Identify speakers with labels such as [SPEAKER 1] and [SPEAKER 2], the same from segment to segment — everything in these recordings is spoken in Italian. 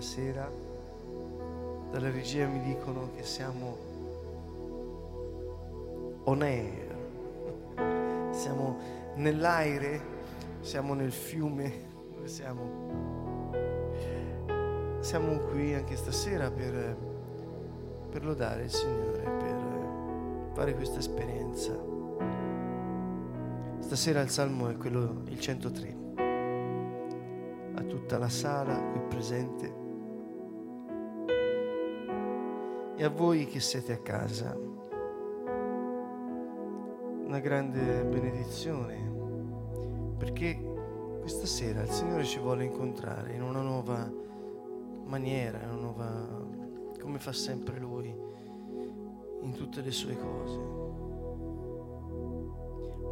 [SPEAKER 1] sera. Dalla regia mi dicono che siamo on air, siamo nell'aire, siamo nel fiume, dove siamo? Siamo qui anche stasera per, per lodare il Signore, per fare questa esperienza. Stasera il salmo è quello, il 103 a tutta la sala qui presente e a voi che siete a casa. Una grande benedizione perché questa sera il Signore ci vuole incontrare in una nuova maniera, una nuova come fa sempre Lui in tutte le sue cose.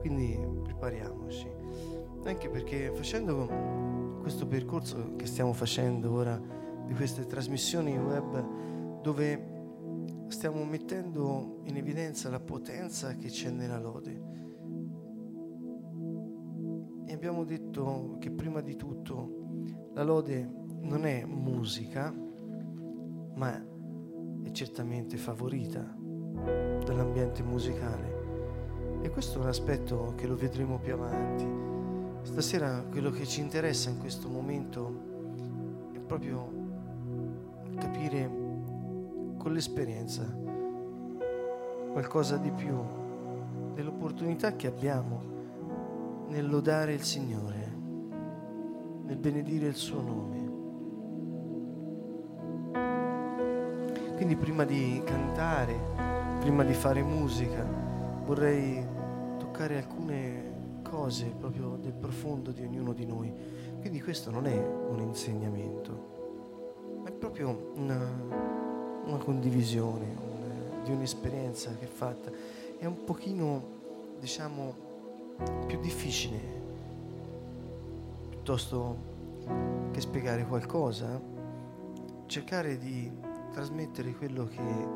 [SPEAKER 1] Quindi prepariamoci, anche perché facendo questo percorso che stiamo facendo ora di queste trasmissioni web dove stiamo mettendo in evidenza la potenza che c'è nella lode. E abbiamo detto che prima di tutto la lode non è musica, ma è certamente favorita dall'ambiente musicale. E questo è un aspetto che lo vedremo più avanti. Stasera quello che ci interessa in questo momento è proprio capire con l'esperienza qualcosa di più dell'opportunità che abbiamo nel lodare il Signore, nel benedire il suo nome. Quindi prima di cantare, prima di fare musica, vorrei toccare alcune cose proprio del profondo di ognuno di noi. Quindi questo non è un insegnamento, ma è proprio una, una condivisione un, di un'esperienza che è fatta. È un pochino, diciamo, più difficile, piuttosto che spiegare qualcosa, cercare di trasmettere quello che,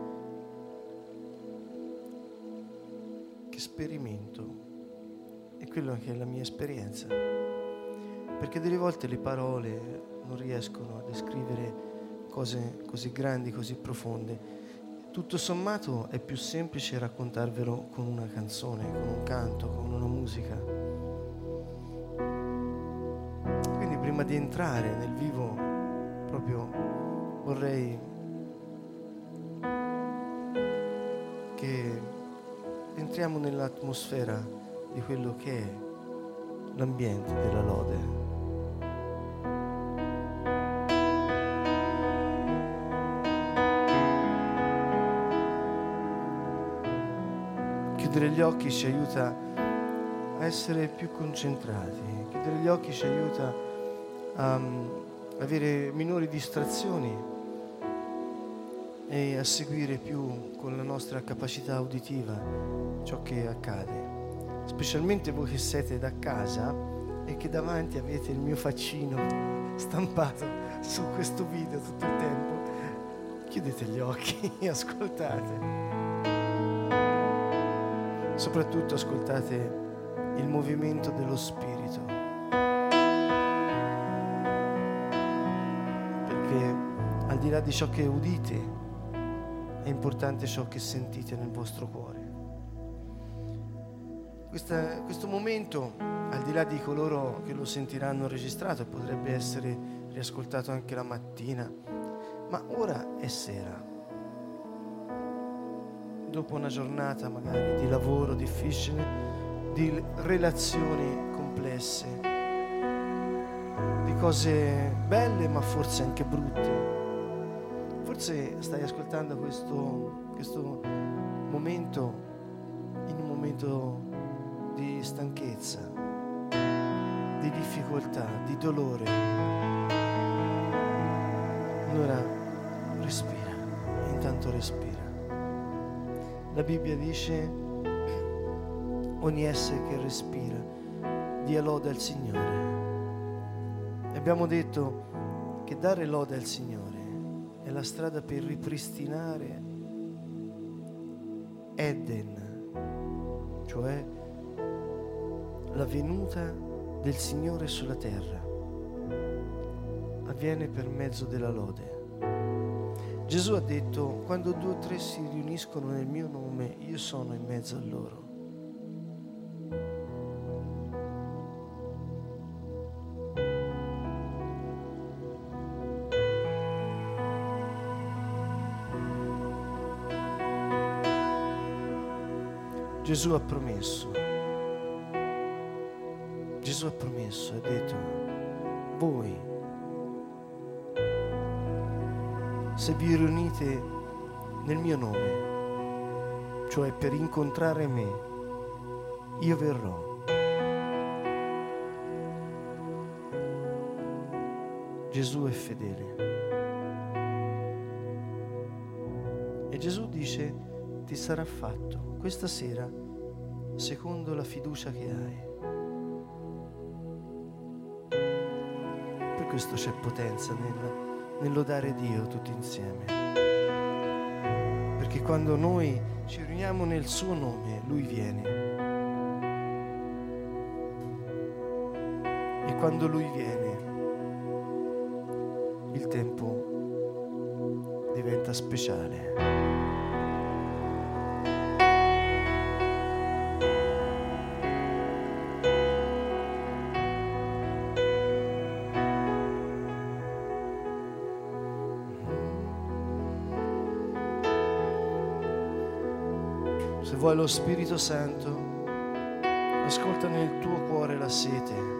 [SPEAKER 1] che sperimento è quello che è la mia esperienza. Perché delle volte le parole non riescono a descrivere cose così grandi, così profonde. Tutto sommato è più semplice raccontarvelo con una canzone, con un canto, con una musica. Quindi prima di entrare nel vivo proprio vorrei che entriamo nell'atmosfera di quello che è l'ambiente della lode. Occhi ci aiuta a essere più concentrati, chiudere gli occhi ci aiuta a um, avere minori distrazioni e a seguire più con la nostra capacità uditiva ciò che accade specialmente voi che siete da casa e che davanti avete il mio faccino stampato su questo video tutto il tempo, chiudete gli occhi e ascoltate. Soprattutto ascoltate il movimento dello Spirito. Perché al di là di ciò che udite, è importante ciò che sentite nel vostro cuore. Questa, questo momento, al di là di coloro che lo sentiranno registrato, potrebbe essere riascoltato anche la mattina, ma ora è sera. Dopo una giornata magari di lavoro difficile, di relazioni complesse, di cose belle ma forse anche brutte. Forse stai ascoltando questo, questo momento in un momento di stanchezza, di difficoltà, di dolore. Allora respira, intanto respira. La Bibbia dice, ogni essere che respira, dia lode al Signore. E abbiamo detto che dare lode al Signore è la strada per ripristinare Eden, cioè la venuta del Signore sulla terra. avviene per mezzo della lode. Gesù ha detto, quando due o tre si riuniscono nel mio nome, io sono in mezzo a loro. Gesù ha promesso, Gesù ha promesso, ha detto, voi, se vi riunite nel mio nome, cioè per incontrare me, io verrò. Gesù è fedele. E Gesù dice, ti sarà fatto questa sera secondo la fiducia che hai. Per questo c'è potenza nel, nel lodare Dio tutti insieme. Perché quando noi ci riuniamo nel suo nome, Lui viene. E quando Lui viene, il tempo diventa speciale. Vuoi lo Spirito Santo, ascolta nel tuo cuore la sete.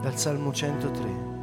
[SPEAKER 1] Dal Salmo 103.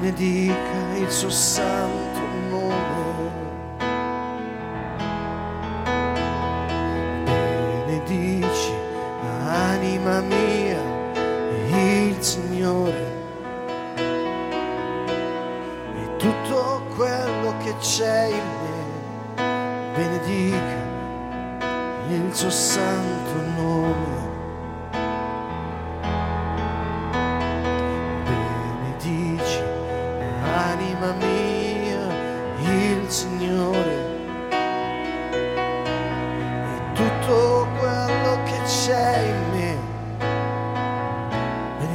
[SPEAKER 1] Benedica il suo santo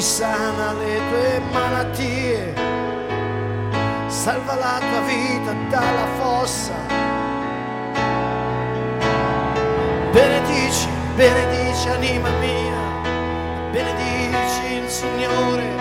[SPEAKER 1] risana le tue malattie, salva la tua vita dalla fossa. Benedici, benedici anima mia, benedici il Signore.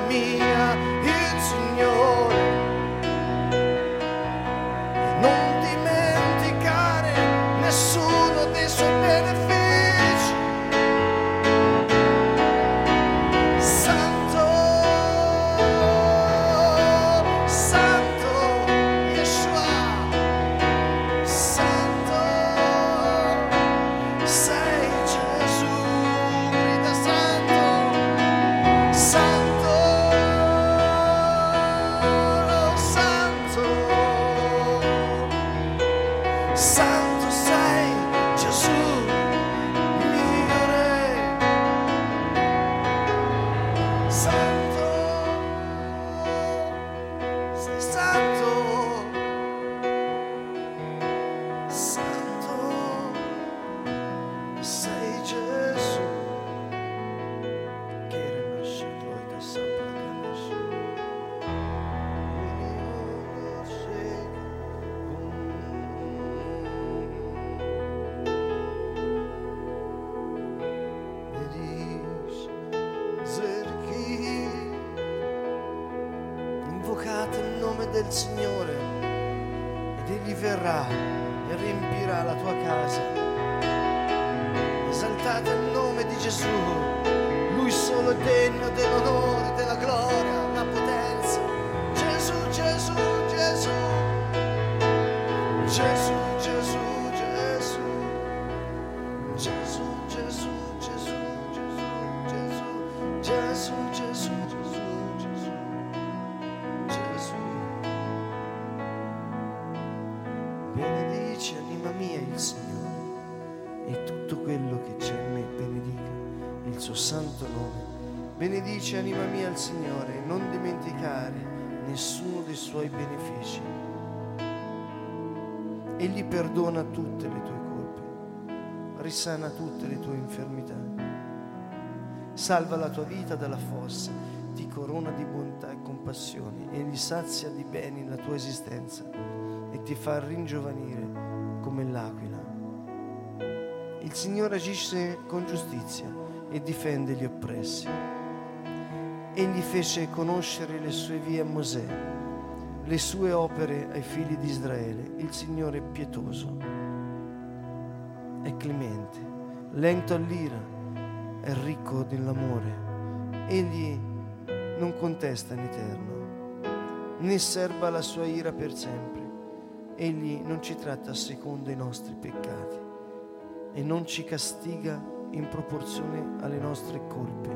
[SPEAKER 1] mía, el Señor. Verrà e riempirà la tua casa. Esaltate il nome di Gesù, Lui solo è degno dell'onore, e tutto quello che c'è in me benedica il suo santo nome. Benedici anima mia il Signore non dimenticare nessuno dei suoi benefici. Egli perdona tutte le tue colpe, risana tutte le tue infermità, salva la tua vita dalla fossa, ti corona di bontà e compassione, egli sazia di beni la tua esistenza e ti fa ringiovanire come l'aquila. Il Signore agisce con giustizia e difende gli oppressi. Egli fece conoscere le sue vie a Mosè, le sue opere ai figli di Israele. Il Signore è pietoso, è clemente, lento all'ira, è ricco nell'amore. Egli non contesta in eterno, né serba la sua ira per sempre. Egli non ci tratta secondo i nostri peccati e non ci castiga in proporzione alle nostre colpe.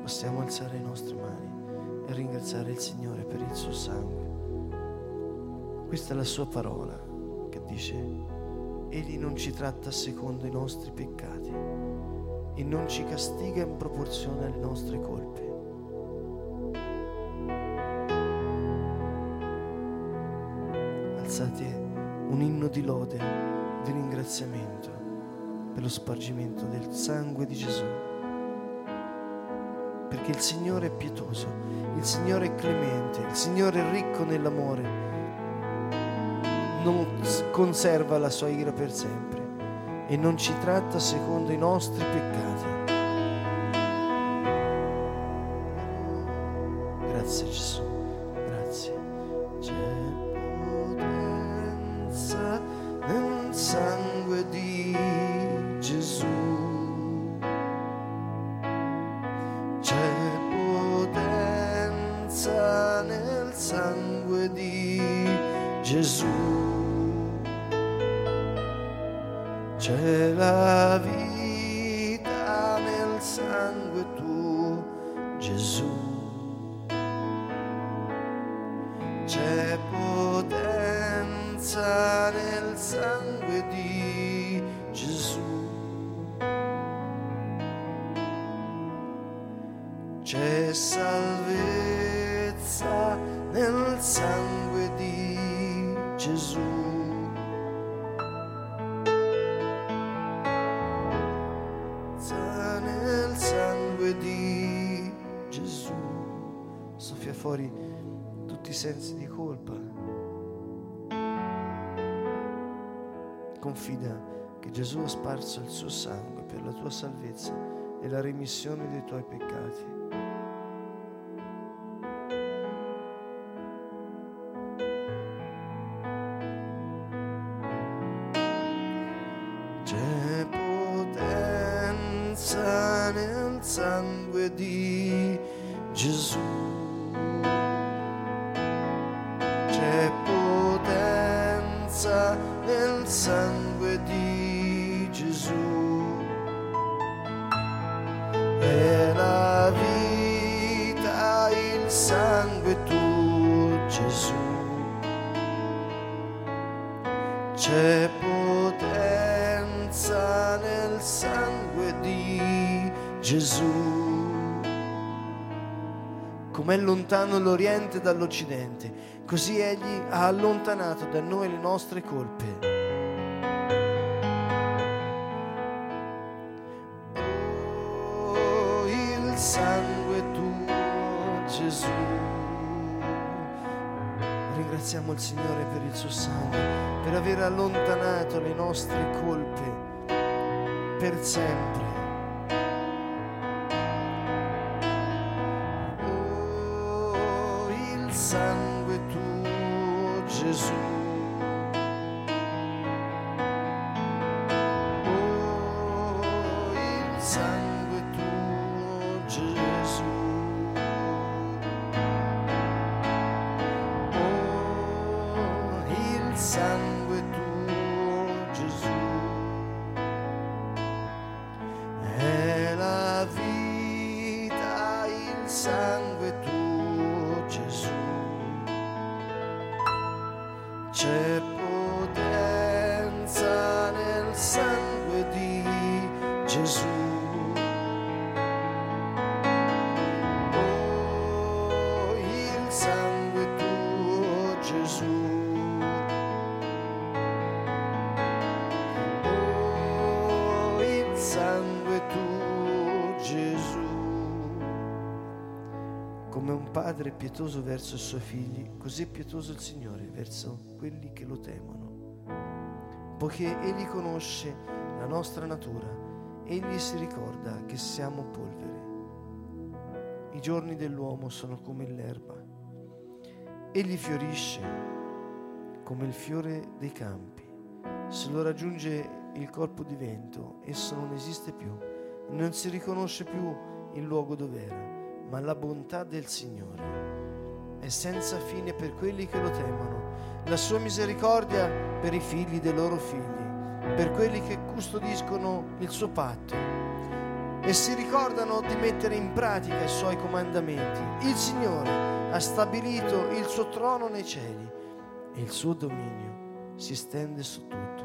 [SPEAKER 1] Possiamo alzare le nostre mani e ringraziare il Signore per il suo sangue. Questa è la sua parola che dice, Egli non ci tratta secondo i nostri peccati e non ci castiga in proporzione alle nostre colpe. Alzate un inno di lode, di ringraziamento per lo spargimento del sangue di Gesù. Perché il Signore è pietoso, il Signore è clemente, il Signore è ricco nell'amore. non conserva la sua ira per sempre e non ci tratta secondo i nostri peccati. Grazie Gesù, fuori tutti i sensi di colpa. Confida che Gesù ha sparso il suo sangue per la tua salvezza e la remissione dei tuoi peccati. Potenza nel sangue di Gesù. Com'è lontano l'Oriente dall'Occidente, così Egli ha allontanato da noi le nostre colpe. Ringraziamo il Signore per il suo sangue, per aver allontanato le nostre colpe per sempre. sun. Pietoso verso i suoi figli, così è pietoso il Signore verso quelli che lo temono. Poiché Egli conosce la nostra natura, Egli si ricorda che siamo polvere. I giorni dell'uomo sono come l'erba. Egli fiorisce come il fiore dei campi. Se lo raggiunge il colpo di vento, esso non esiste più, non si riconosce più il luogo dov'era, ma la bontà del Signore è senza fine per quelli che lo temono, la sua misericordia per i figli dei loro figli, per quelli che custodiscono il suo patto e si ricordano di mettere in pratica i suoi comandamenti. Il Signore ha stabilito il suo trono nei cieli e il suo dominio si stende su tutto.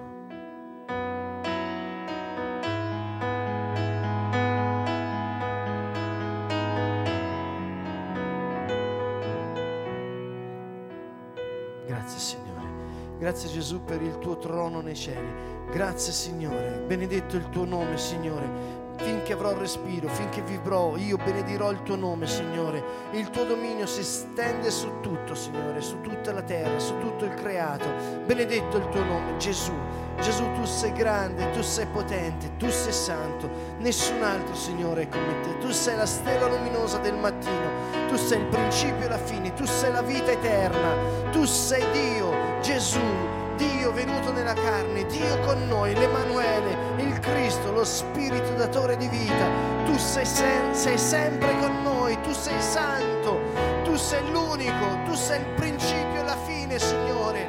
[SPEAKER 1] Grazie Gesù per il tuo trono nei cieli. Grazie Signore. Benedetto il tuo nome Signore. finché avrò respiro, finché vivrò, io benedirò il tuo nome, Signore. Il tuo dominio si stende su tutto, Signore, su tutta la terra, su tutto il creato. Benedetto il tuo nome, Gesù. Gesù, tu sei grande, tu sei potente, tu sei santo. Nessun altro, Signore, è come te. Tu sei la stella luminosa del mattino. Tu sei il principio e la fine. Tu sei la vita eterna. Tu sei Dio, Gesù. Dio venuto nella carne, Dio con noi, l'Emanuele, il Cristo, lo Spirito datore di vita. Tu sei, sen- sei sempre con noi, tu sei santo, tu sei l'unico, tu sei il principio e la fine, Signore.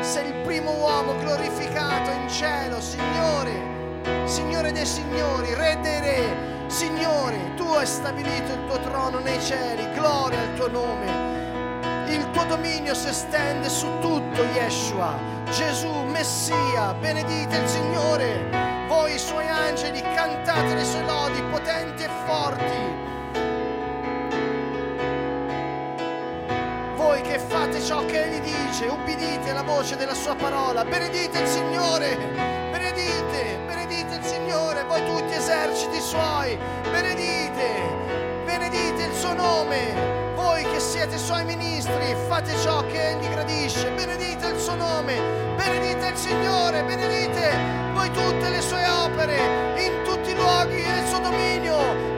[SPEAKER 1] Sei il primo uomo glorificato in cielo, Signore, Signore dei Signori, Re dei Re, Signore, tu hai stabilito il tuo trono nei cieli, gloria al tuo nome. Il tuo dominio si estende su tutto, Yeshua. Gesù, Messia, benedite il Signore. Voi, i suoi angeli, cantate le sue lodi potenti e forti. Voi che fate ciò che Egli dice, ubbidite la voce della sua parola. Benedite il Signore, benedite, benedite il Signore, voi tutti eserciti suoi, benedite, benedite il suo nome siete suoi ministri, fate ciò che egli gradisce, benedite il suo nome, benedite il Signore, benedite voi tutte le sue opere, in tutti i luoghi il suo dominio.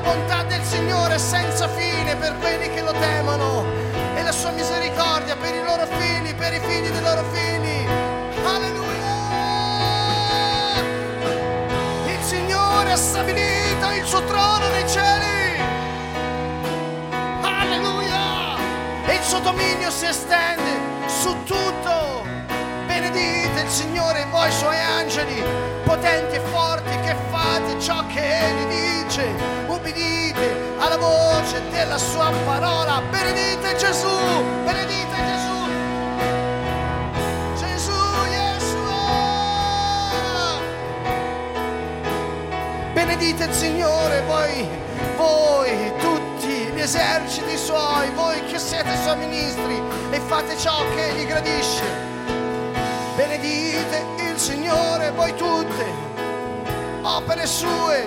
[SPEAKER 1] La bontà del Signore senza fine per quelli che lo temono e la sua misericordia per i loro figli, per i figli dei loro figli. Alleluia! Il Signore ha stabilito il suo trono nei cieli. Alleluia! E il suo dominio si estende su tutto. Benedite il Signore voi suoi angeli, potenti e forti, che fate ciò che Egli dice. Ubbidite alla voce della sua parola. Benedite Gesù, benedite Gesù. Gesù, Yeshua. Benedite il Signore, voi, voi tutti gli eserciti suoi, voi che siete suoi ministri e fate ciò che egli gradisce. Benedite il Signore, voi tutte, opere sue,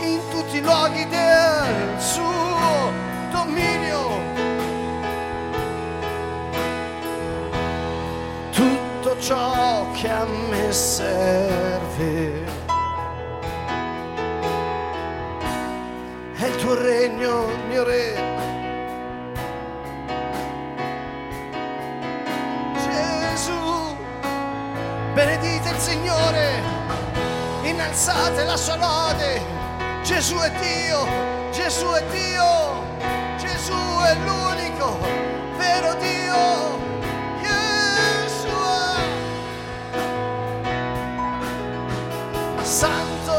[SPEAKER 1] in tutti i luoghi del suo dominio. Tutto ciò che a me serve è il tuo regno, mio Re. Signore, innalzate la sua lode. Gesù è Dio, Gesù è Dio, Gesù è l'unico vero Dio. Yeshua. Santo,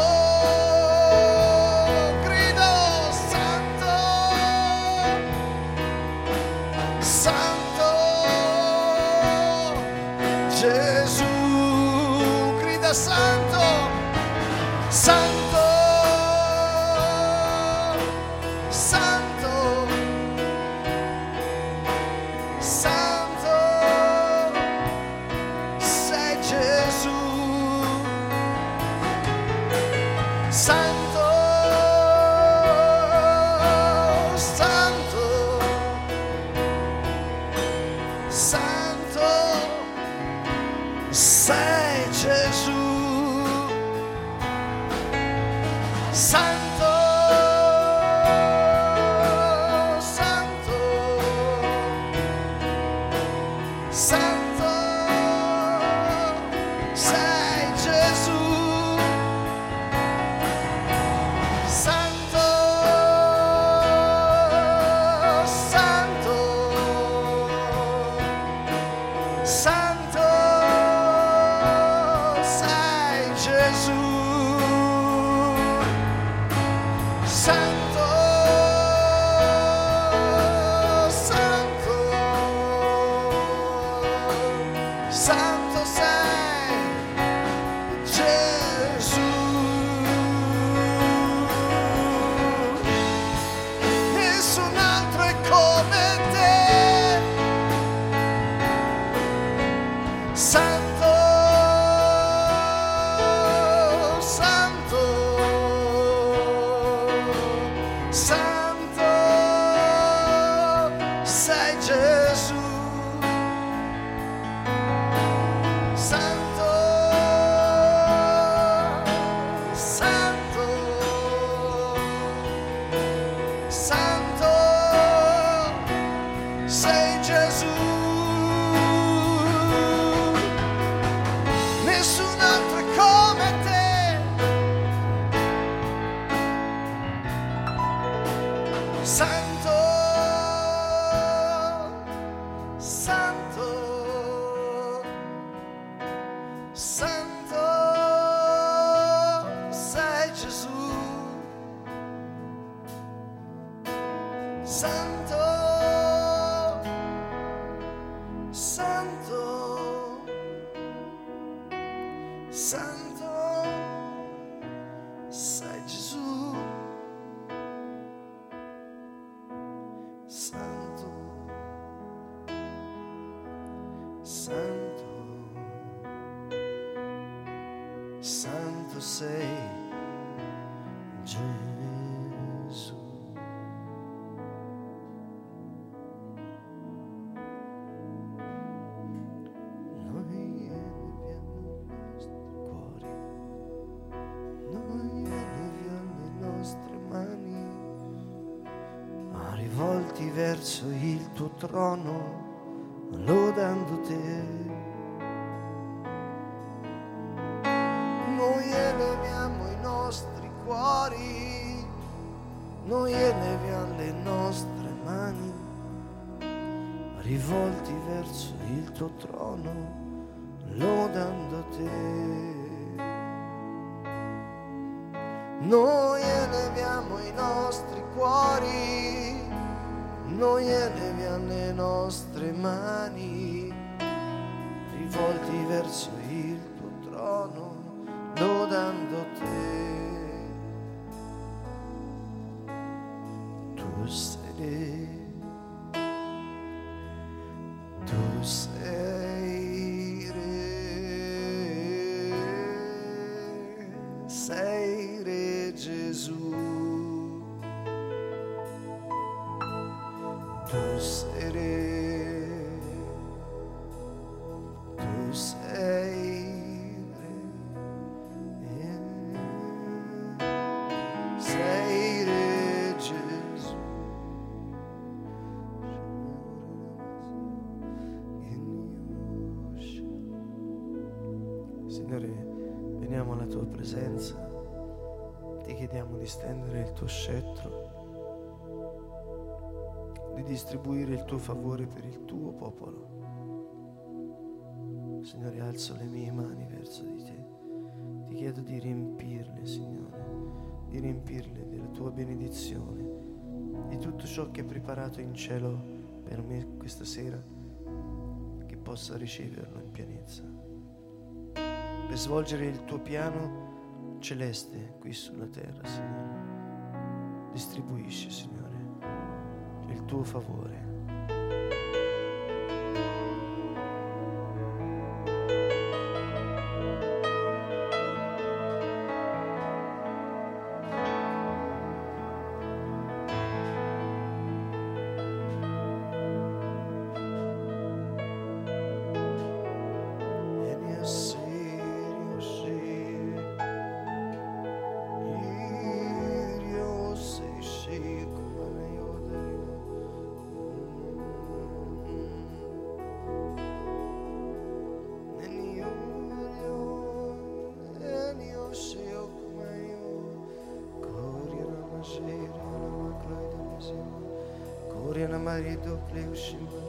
[SPEAKER 1] santo, Gesù, santo, santo, santo, verso il tuo trono, lodando te. Noi eleviamo i nostri cuori, noi eleviamo le nostre mani, rivolti verso il tuo trono, lodando te. Noi noi eleviamo le nostre mani, distribuire il tuo favore per il tuo popolo. Signore, alzo le mie mani verso di te. Ti chiedo di riempirle, Signore, di riempirle della tua benedizione, di tutto ciò che hai preparato in cielo per me questa sera, che possa riceverlo in pienezza. Per svolgere il tuo piano celeste qui sulla terra, Signore. Distribuisci, Signore tuo favore. marido Cleushimon.